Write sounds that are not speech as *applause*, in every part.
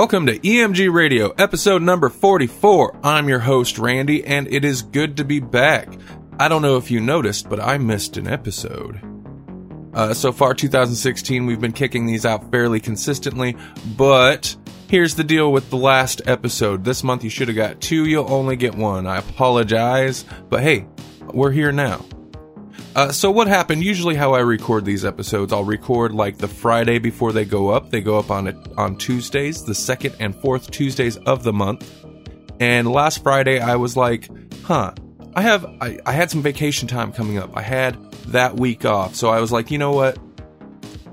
Welcome to EMG Radio, episode number 44. I'm your host, Randy, and it is good to be back. I don't know if you noticed, but I missed an episode. Uh, so far, 2016, we've been kicking these out fairly consistently, but here's the deal with the last episode. This month, you should have got two, you'll only get one. I apologize, but hey, we're here now. Uh, so what happened? Usually, how I record these episodes, I'll record like the Friday before they go up. They go up on it on Tuesdays, the second and fourth Tuesdays of the month. And last Friday, I was like, "Huh, I have I, I had some vacation time coming up. I had that week off, so I was like, you know what?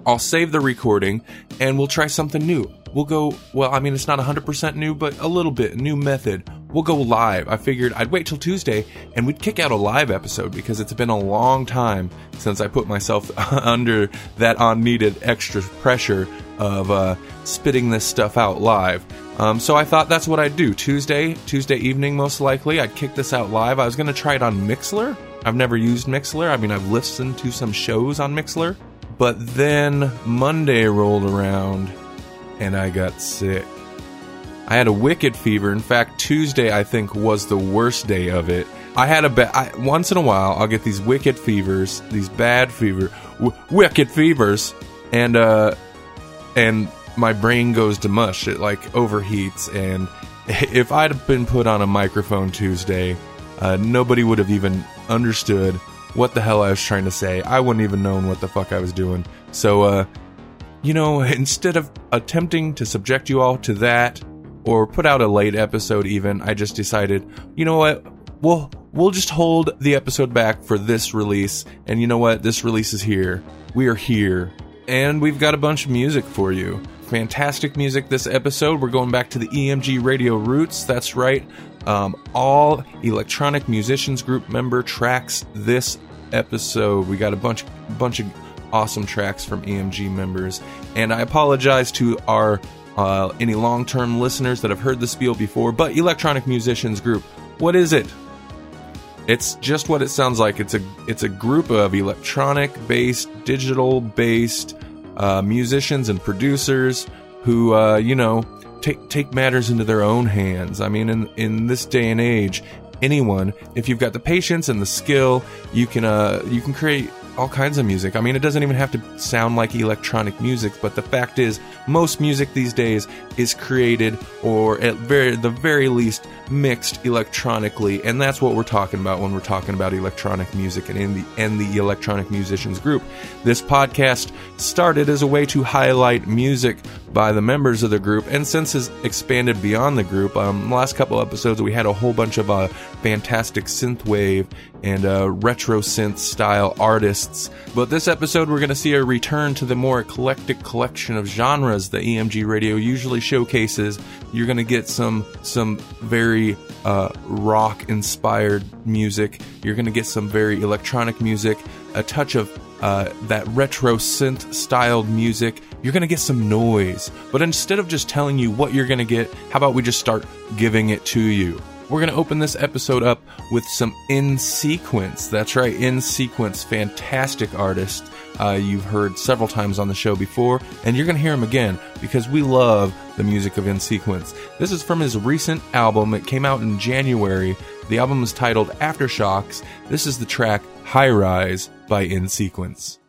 I'll save the recording, and we'll try something new. We'll go. Well, I mean, it's not 100% new, but a little bit new method we'll go live. I figured I'd wait till Tuesday and we'd kick out a live episode because it's been a long time since I put myself *laughs* under that unneeded extra pressure of uh, spitting this stuff out live. Um, so I thought that's what I'd do. Tuesday, Tuesday evening, most likely, I'd kick this out live. I was going to try it on Mixlr. I've never used Mixlr. I mean, I've listened to some shows on Mixlr. But then Monday rolled around and I got sick. I had a wicked fever. In fact, Tuesday I think was the worst day of it. I had a ba- once in a while I'll get these wicked fevers, these bad fever, w- wicked fevers, and uh, and my brain goes to mush. It like overheats, and *laughs* if I'd been put on a microphone Tuesday, uh, nobody would have even understood what the hell I was trying to say. I wouldn't even known what the fuck I was doing. So, uh, you know, *laughs* instead of attempting to subject you all to that or put out a late episode even, I just decided, you know what? We'll we'll just hold the episode back for this release. And you know what? This release is here. We are here. And we've got a bunch of music for you. Fantastic music this episode. We're going back to the EMG radio roots. That's right. Um, all electronic musicians group member tracks this episode. We got a bunch bunch of awesome tracks from EMG members. And I apologize to our uh, any long term listeners that have heard the spiel before, but Electronic Musicians Group, what is it? It's just what it sounds like. It's a it's a group of electronic based, digital based uh, musicians and producers who uh, you know take take matters into their own hands. I mean, in in this day and age, anyone, if you've got the patience and the skill, you can uh, you can create all kinds of music. I mean, it doesn't even have to sound like electronic music, but the fact is, most music these days is created or at very the very least mixed electronically, and that's what we're talking about when we're talking about electronic music and in the and the electronic musicians group. This podcast started as a way to highlight music by the members of the group, and since has expanded beyond the group. Um, last couple episodes, we had a whole bunch of uh, fantastic synthwave and uh, retro synth style artists. But this episode, we're going to see a return to the more eclectic collection of genres that EMG Radio usually showcases. You're going to get some some very uh, rock inspired music. You're going to get some very electronic music, a touch of uh, that retro synth styled music. You're going to get some noise. But instead of just telling you what you're going to get, how about we just start giving it to you? We're going to open this episode up with some In Sequence. That's right, In Sequence, fantastic artist. Uh, you've heard several times on the show before, and you're going to hear him again because we love the music of In Sequence. This is from his recent album. It came out in January. The album is titled Aftershocks. This is the track High Rise by In Sequence.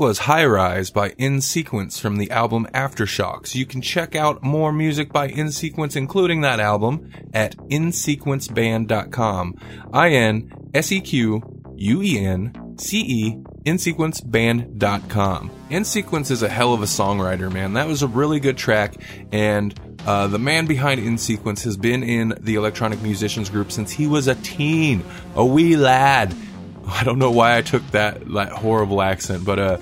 Was High Rise by In Sequence from the album Aftershocks. You can check out more music by In Sequence, including that album, at insequenceband.com. I N S E Q U E N C E insequenceband.com. In Sequence is a hell of a songwriter, man. That was a really good track, and uh, the man behind In Sequence has been in the electronic musicians group since he was a teen, a wee lad. *laughs* I don't know why I took that, that horrible accent, but uh,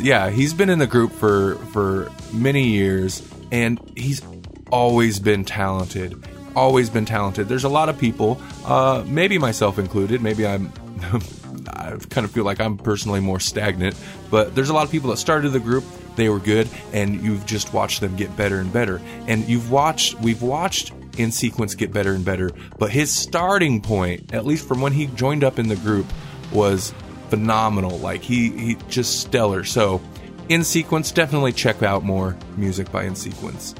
yeah, he's been in the group for for many years, and he's always been talented. Always been talented. There's a lot of people, uh, maybe myself included. Maybe I'm. *laughs* I kind of feel like I'm personally more stagnant, but there's a lot of people that started the group. They were good, and you've just watched them get better and better. And you've watched, we've watched in sequence get better and better. But his starting point, at least from when he joined up in the group, was phenomenal. Like he he just stellar. So in sequence, definitely check out more music by In Sequence.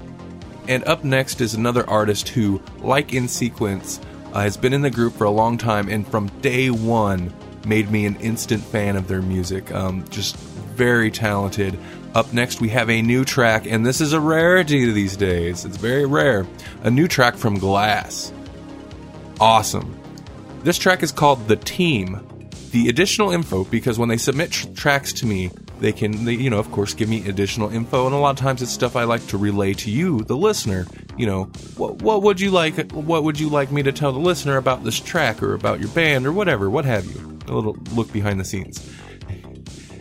And up next is another artist who, like In Sequence, uh, has been in the group for a long time and from day one made me an instant fan of their music. Um, just very talented. Up next, we have a new track, and this is a rarity these days. It's very rare. A new track from Glass. Awesome. This track is called The Team. The additional info, because when they submit tr- tracks to me, they can, they, you know, of course, give me additional info, and a lot of times it's stuff I like to relay to you, the listener. You know, what what would you like? What would you like me to tell the listener about this track, or about your band, or whatever, what have you? A little look behind the scenes.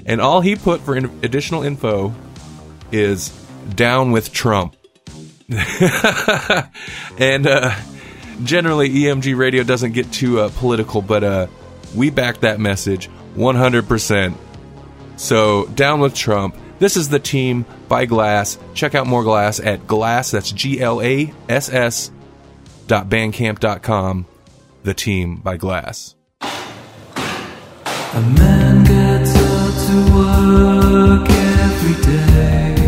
And all he put for in- additional info is down with Trump. *laughs* and uh, generally, EMG radio doesn't get too uh, political, but uh, we back that message 100%. So, down with Trump. This is the team by Glass. Check out more Glass at Glass, that's G L A S S dot bandcamp.com. The team by Glass. Work every day.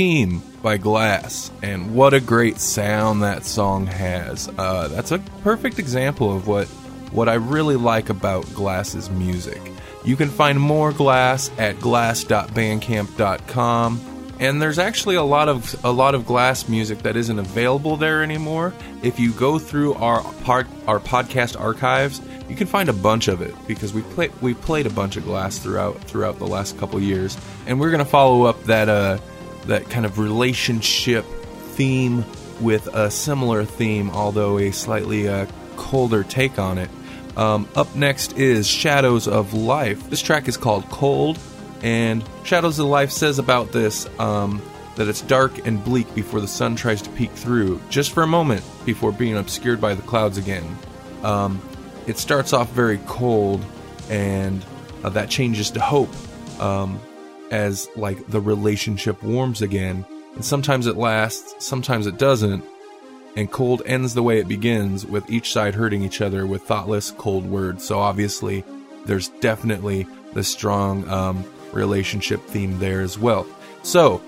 Team by Glass, and what a great sound that song has. Uh, that's a perfect example of what, what I really like about Glass's music. You can find more Glass at glass.bandcamp.com. And there's actually a lot of a lot of glass music that isn't available there anymore. If you go through our part our podcast archives, you can find a bunch of it because we played we played a bunch of glass throughout throughout the last couple years, and we're gonna follow up that uh that kind of relationship theme with a similar theme, although a slightly uh, colder take on it. Um, up next is Shadows of Life. This track is called Cold, and Shadows of Life says about this um, that it's dark and bleak before the sun tries to peek through, just for a moment before being obscured by the clouds again. Um, it starts off very cold, and uh, that changes to hope um, as like the relationship warms again. And sometimes it lasts, sometimes it doesn't. And cold ends the way it begins, with each side hurting each other with thoughtless, cold words. So obviously, there's definitely the strong um, relationship theme there as well. So,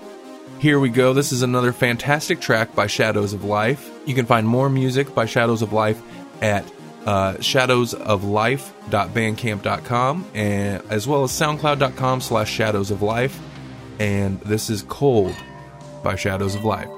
here we go. This is another fantastic track by Shadows of Life. You can find more music by Shadows of Life at uh, shadowsoflife.bandcamp.com and as well as soundcloud.com slash shadows of life. And this is Cold by Shadows of Life.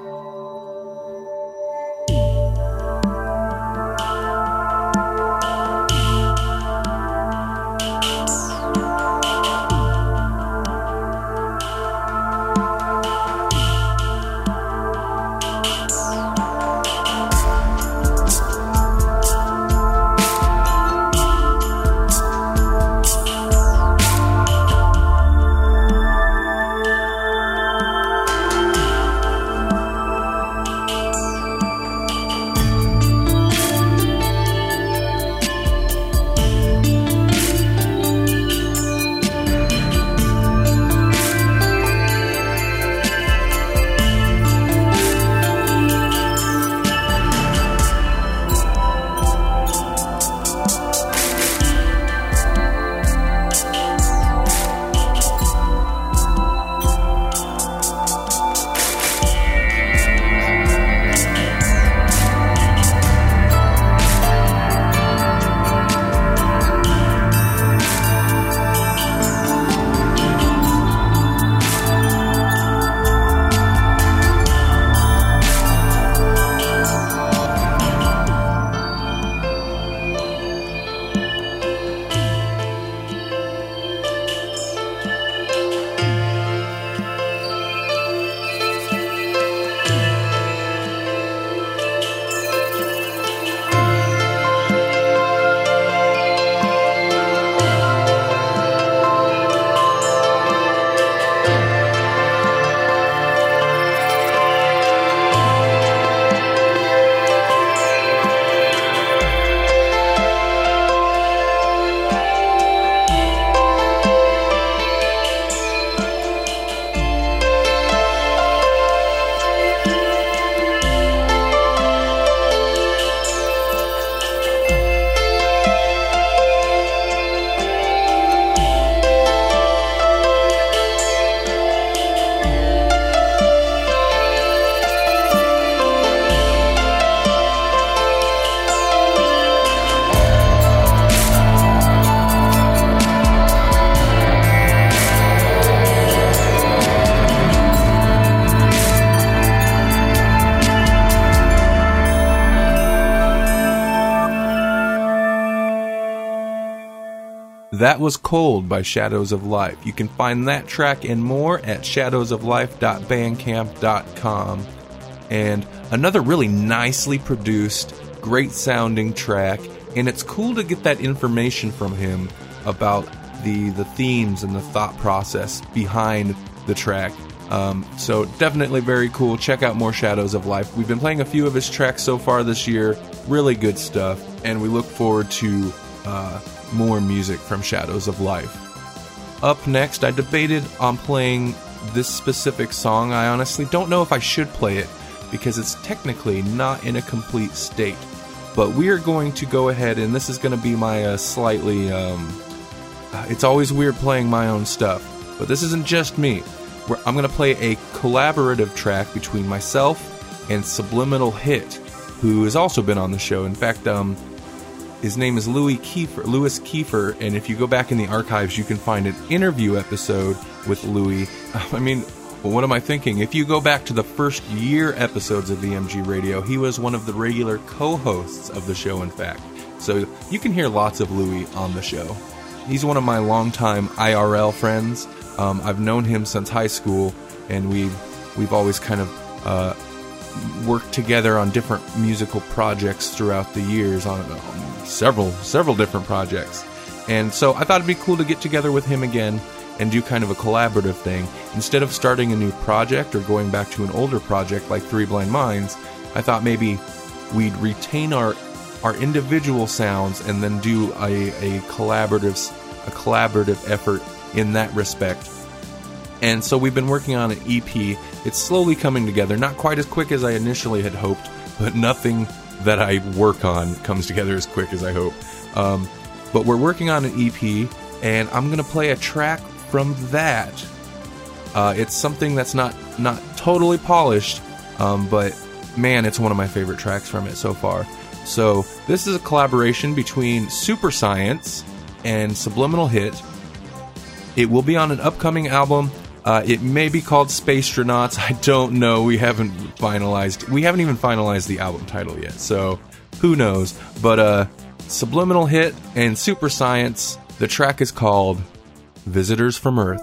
That was Cold by Shadows of Life. You can find that track and more at shadowsoflife.bandcamp.com. And another really nicely produced, great sounding track. And it's cool to get that information from him about the the themes and the thought process behind the track. Um, so definitely very cool. Check out more Shadows of Life. We've been playing a few of his tracks so far this year. Really good stuff, and we look forward to uh, more music from Shadows of Life. Up next, I debated on playing this specific song. I honestly don't know if I should play it because it's technically not in a complete state. But we are going to go ahead, and this is going to be my uh, slightly. Um, it's always weird playing my own stuff, but this isn't just me. I'm going to play a collaborative track between myself and Subliminal Hit, who has also been on the show. In fact, um, his name is Louis Kiefer, Louis Kiefer, and if you go back in the archives, you can find an interview episode with Louis. *laughs* I mean, what am I thinking? If you go back to the first year episodes of EMG Radio, he was one of the regular co-hosts of the show. In fact, so you can hear lots of Louis on the show. He's one of my longtime IRL friends. Um, I've known him since high school, and we've we've always kind of uh, worked together on different musical projects throughout the years on um, several several different projects. And so I thought it'd be cool to get together with him again and do kind of a collaborative thing. Instead of starting a new project or going back to an older project like Three Blind Minds, I thought maybe we'd retain our our individual sounds and then do a, a collaborative a collaborative effort in that respect. And so we've been working on an EP. It's slowly coming together, not quite as quick as I initially had hoped, but nothing that I work on comes together as quick as I hope. Um, but we're working on an EP, and I'm gonna play a track from that. Uh, it's something that's not not totally polished, um, but man, it's one of my favorite tracks from it so far. So this is a collaboration between Super Science and Subliminal Hit. It will be on an upcoming album. Uh, it may be called space Spacetronauts. I don't know. We haven't finalized. We haven't even finalized the album title yet. So who knows? But uh, Subliminal Hit and Super Science. The track is called Visitors from Earth.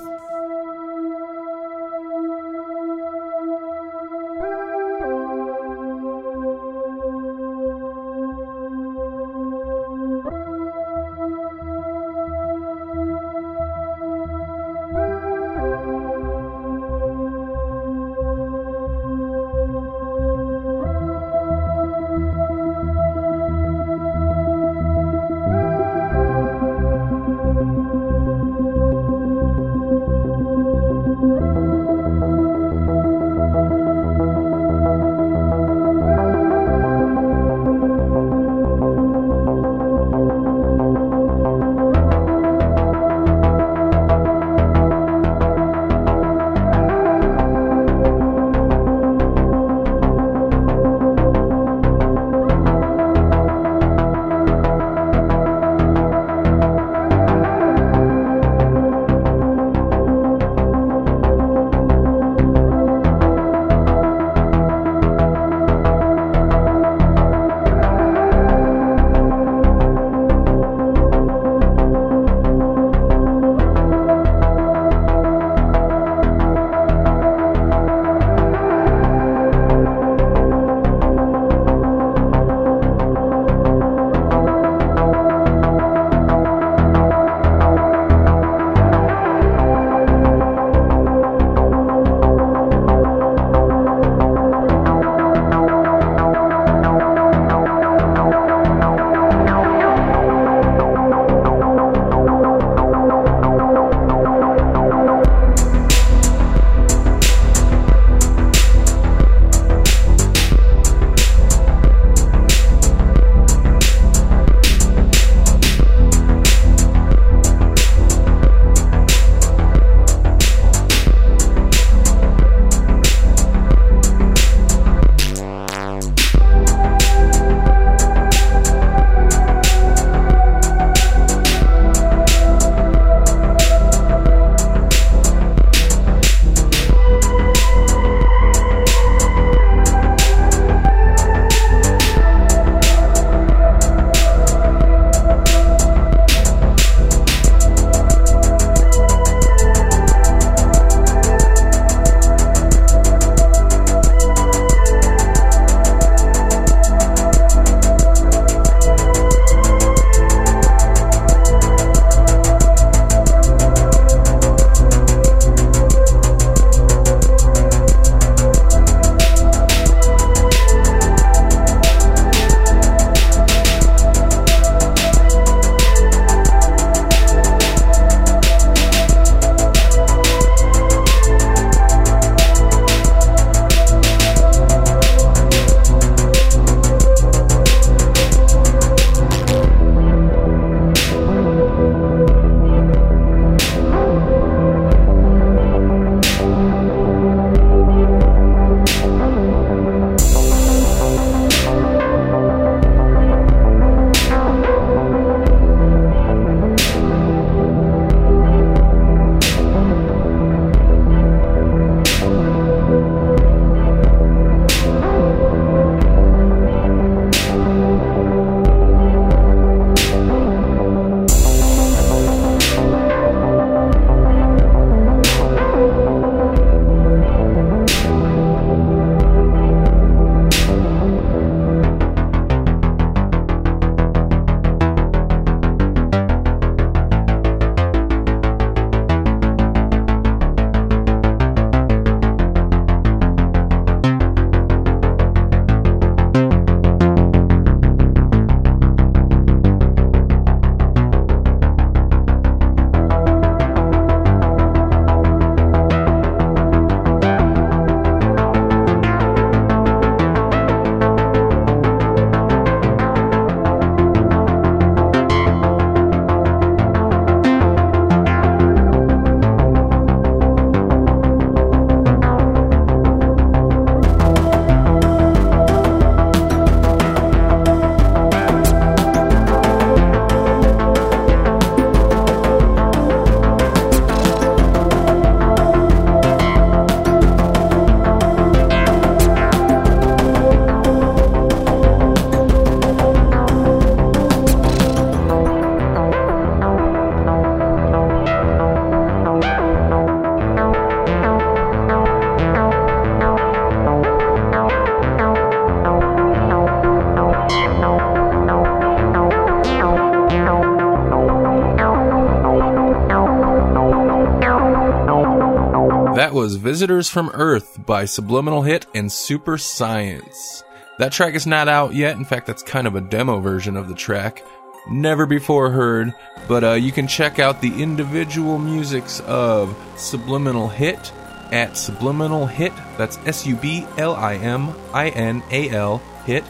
Visitors from Earth by Subliminal Hit and Super Science. That track is not out yet. In fact, that's kind of a demo version of the track. Never before heard, but uh, you can check out the individual musics of Subliminal Hit at Subliminal Hit. That's S U B L I M I N A L Hit.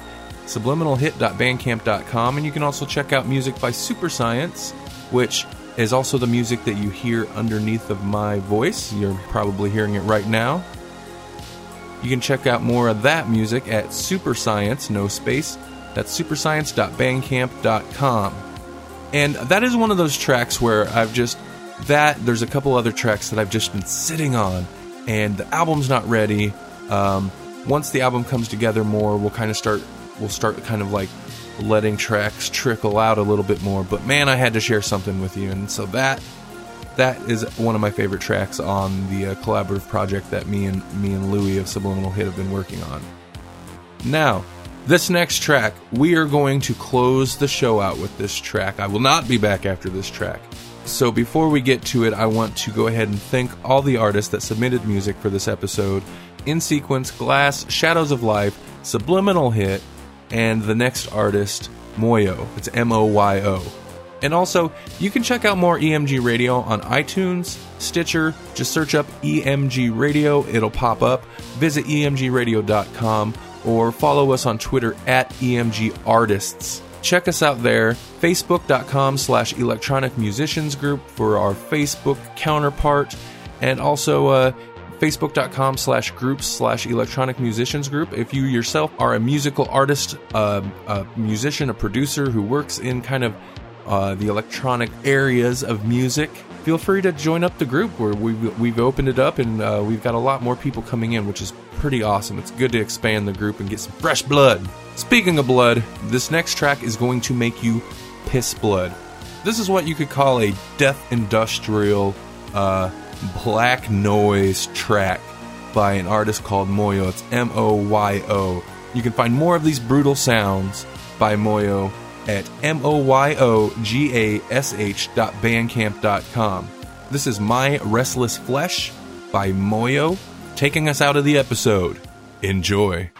Subliminalhit.bandcamp.com. And you can also check out music by Super Science, which is also the music that you hear underneath of my voice. You're probably hearing it right now. You can check out more of that music at Super Science, no space. That's superscience.bandcamp.com. And that is one of those tracks where I've just that there's a couple other tracks that I've just been sitting on, and the album's not ready. Um, once the album comes together more, we'll kind of start we'll start kind of like letting tracks trickle out a little bit more. But man, I had to share something with you, and so that that is one of my favorite tracks on the uh, collaborative project that me and me and Louie of Subliminal Hit have been working on. Now, this next track, we are going to close the show out with this track. I will not be back after this track. So before we get to it, I want to go ahead and thank all the artists that submitted music for this episode in sequence Glass, Shadows of Life, Subliminal Hit, and the next artist, Moyo. It's M O Y O. And also, you can check out more EMG Radio on iTunes, Stitcher. Just search up EMG Radio, it'll pop up. Visit emgradio.com or follow us on Twitter at EMG Artists. Check us out there, facebook.com slash electronic musicians group for our Facebook counterpart, and also uh, facebook.com slash groups slash electronic musicians group. If you yourself are a musical artist, uh, a musician, a producer who works in kind of uh, the electronic areas of music, feel free to join up the group where we've, we've opened it up and uh, we've got a lot more people coming in, which is pretty awesome. It's good to expand the group and get some fresh blood. Speaking of blood, this next track is going to make you piss blood. This is what you could call a death industrial uh, black noise track by an artist called Moyo. It's M O Y O. You can find more of these brutal sounds by Moyo at moyogash.bandcamp.com. This is My Restless Flesh by Moyo, taking us out of the episode. Enjoy.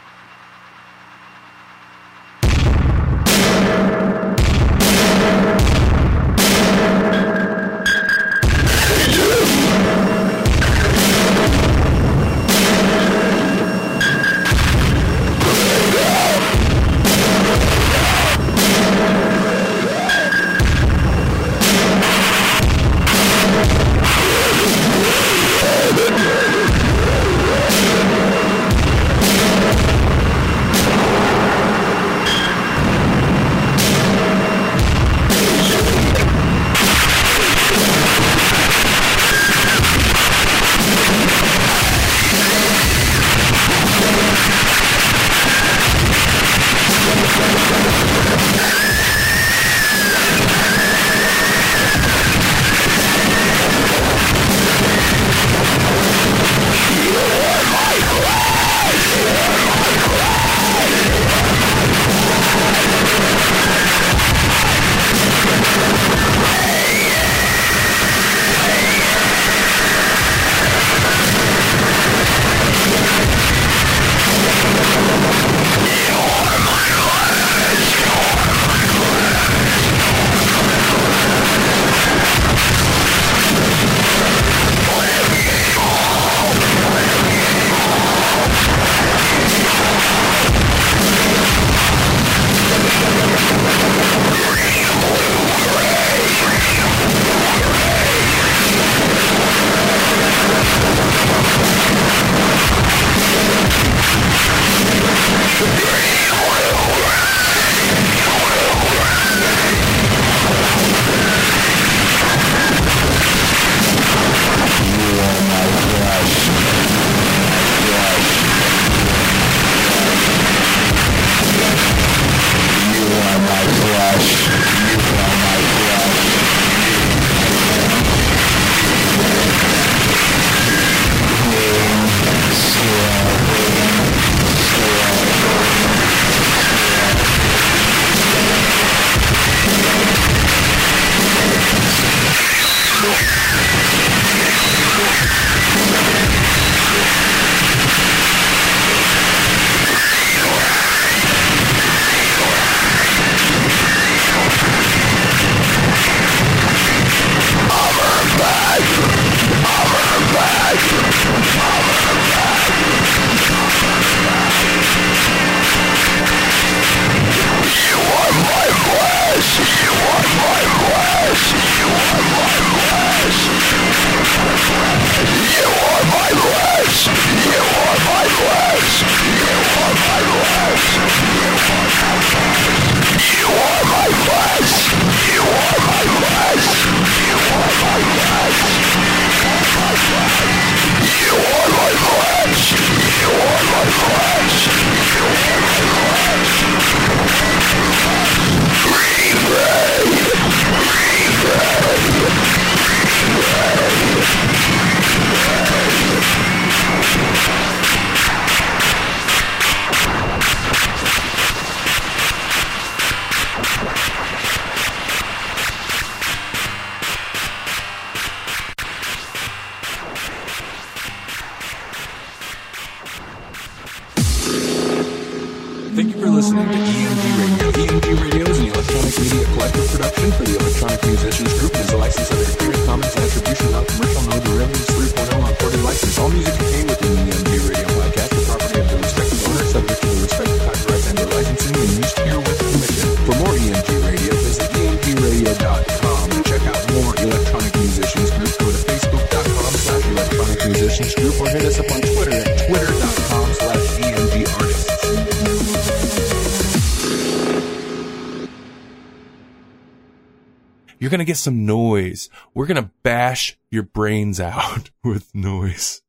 going to get some noise. We're going to bash your brains out *laughs* with noise.